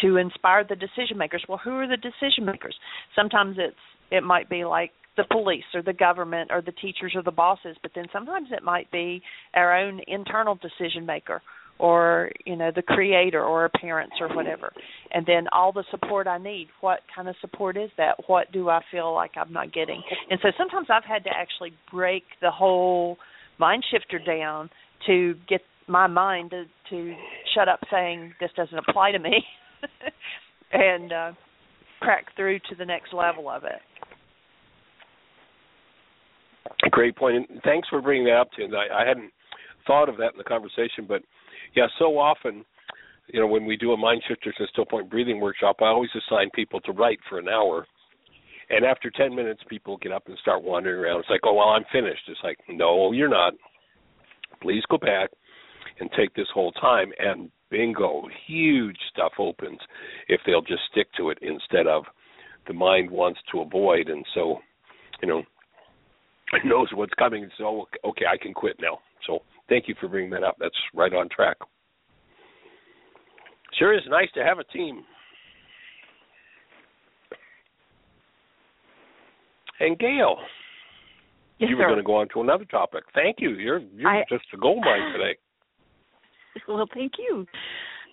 to inspire the decision makers. Well, who are the decision makers? Sometimes it's it might be like the police or the government or the teachers or the bosses, but then sometimes it might be our own internal decision maker or you know the creator or parents or whatever. And then all the support I need. What kind of support is that? What do I feel like I'm not getting? And so sometimes I've had to actually break the whole mind shifter down to get my mind to, to shut up saying this doesn't apply to me and uh, crack through to the next level of it. Great. And thanks for bringing that up, Tim. I, I hadn't thought of that in the conversation, but yeah, so often, you know, when we do a mind shifters and still point breathing workshop, I always assign people to write for an hour. And after 10 minutes, people get up and start wandering around. It's like, oh, well, I'm finished. It's like, no, you're not. Please go back and take this whole time. And bingo, huge stuff opens if they'll just stick to it instead of the mind wants to avoid. And so, you know, knows what's coming. So, okay, I can quit now. So, thank you for bringing that up. That's right on track. Sure is nice to have a team. And Gail, Yes, you were sir. going to go on to another topic. Thank you. You're you're I- just a gold mine today. Well, thank you.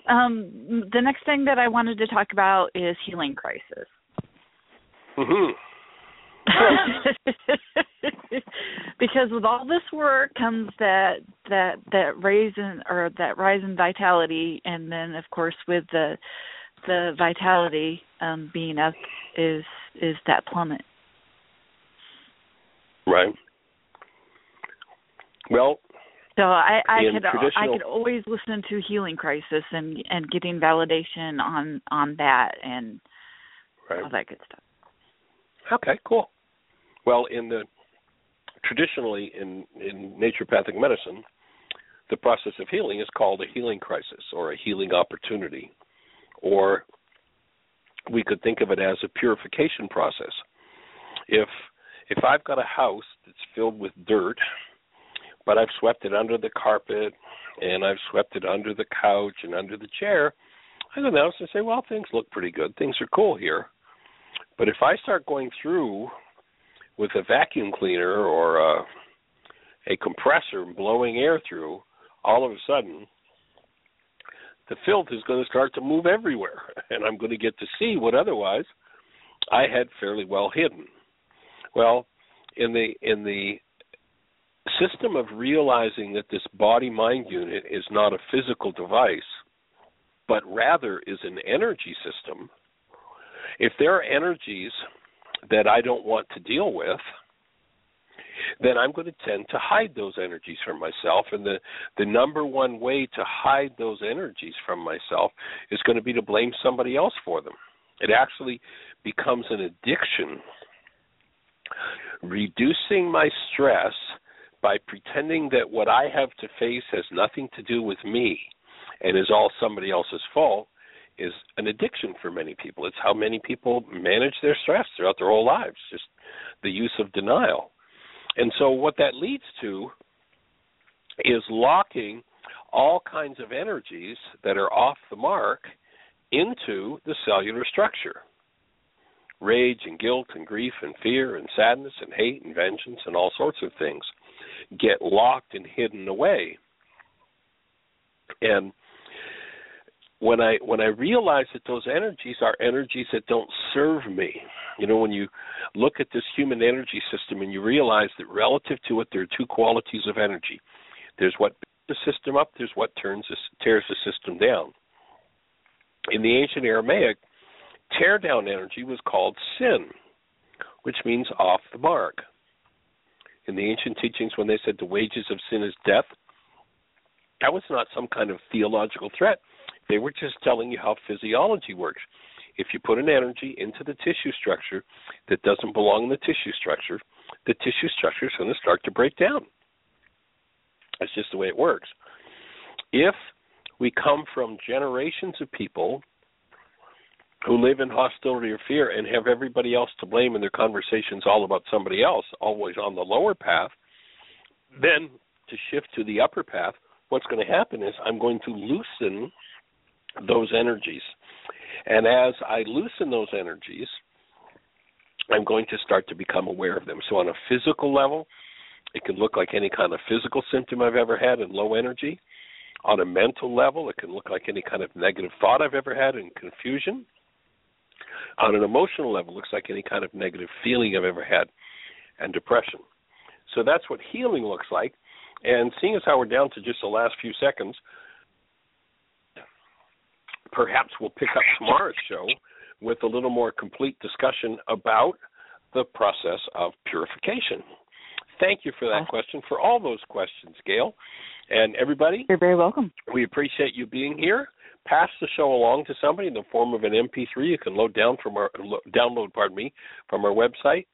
Um, the next thing that I wanted to talk about is healing crisis. hmm because with all this work comes that that that raise in or that rise in vitality and then of course with the the vitality um being up is is that plummet Right. Well, so i i could i could always listen to healing crisis and and getting validation on on that and right. all that good stuff Okay, cool. Well, in the traditionally in in naturopathic medicine, the process of healing is called a healing crisis or a healing opportunity, or we could think of it as a purification process. If if I've got a house that's filled with dirt, but I've swept it under the carpet and I've swept it under the couch and under the chair, I go down and say, well, things look pretty good. Things are cool here. But if I start going through with a vacuum cleaner or a, a compressor blowing air through, all of a sudden the filth is going to start to move everywhere, and I'm going to get to see what otherwise I had fairly well hidden. Well, in the in the system of realizing that this body mind unit is not a physical device, but rather is an energy system, if there are energies that I don't want to deal with, then I'm going to tend to hide those energies from myself. And the, the number one way to hide those energies from myself is going to be to blame somebody else for them. It actually becomes an addiction. Reducing my stress by pretending that what I have to face has nothing to do with me and is all somebody else's fault is an addiction for many people. It's how many people manage their stress throughout their whole lives, just the use of denial. And so, what that leads to is locking all kinds of energies that are off the mark into the cellular structure rage and guilt and grief and fear and sadness and hate and vengeance and all sorts of things get locked and hidden away. And when I when I realize that those energies are energies that don't serve me, you know, when you look at this human energy system and you realize that relative to it, there are two qualities of energy. There's what builds the system up. There's what turns tears the system down. In the ancient Aramaic, tear down energy was called sin, which means off the mark. In the ancient teachings, when they said the wages of sin is death, that was not some kind of theological threat. They were just telling you how physiology works. If you put an energy into the tissue structure that doesn't belong in the tissue structure, the tissue structure is going to start to break down. That's just the way it works. If we come from generations of people who live in hostility or fear and have everybody else to blame in their conversations all about somebody else, always on the lower path, then to shift to the upper path, what's going to happen is I'm going to loosen those energies. And as I loosen those energies, I'm going to start to become aware of them. So, on a physical level, it can look like any kind of physical symptom I've ever had and low energy. On a mental level, it can look like any kind of negative thought I've ever had and confusion. On an emotional level, it looks like any kind of negative feeling I've ever had and depression. So that's what healing looks like. And seeing as how we're down to just the last few seconds, perhaps we'll pick up tomorrow's show with a little more complete discussion about the process of purification. Thank you for that question, for all those questions, Gail. And everybody, You're very welcome. we appreciate you being here. Pass the show along to somebody in the form of an MP3 you can load down from our lo- download, pardon me, from our website,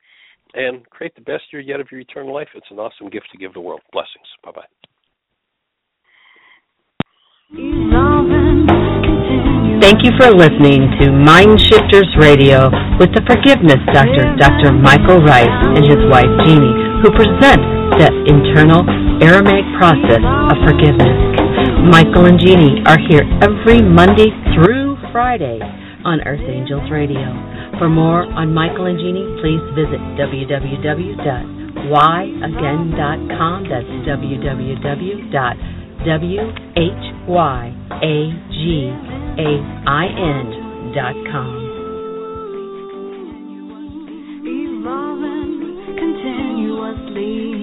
and create the best year yet of your eternal life. It's an awesome gift to give the world. Blessings. Bye bye. Thank you for listening to Mind Shifters Radio with the Forgiveness Doctor, Dr. Michael Ryce, and his wife Jeanie, who present the internal Aramaic process of forgiveness. Michael and Jeanie are here every Monday through Friday on Earth Angels Radio. For more on Michael and Jeanie, please visit W-H-Y-A-G-A-I-N dot com. Evolving continuously.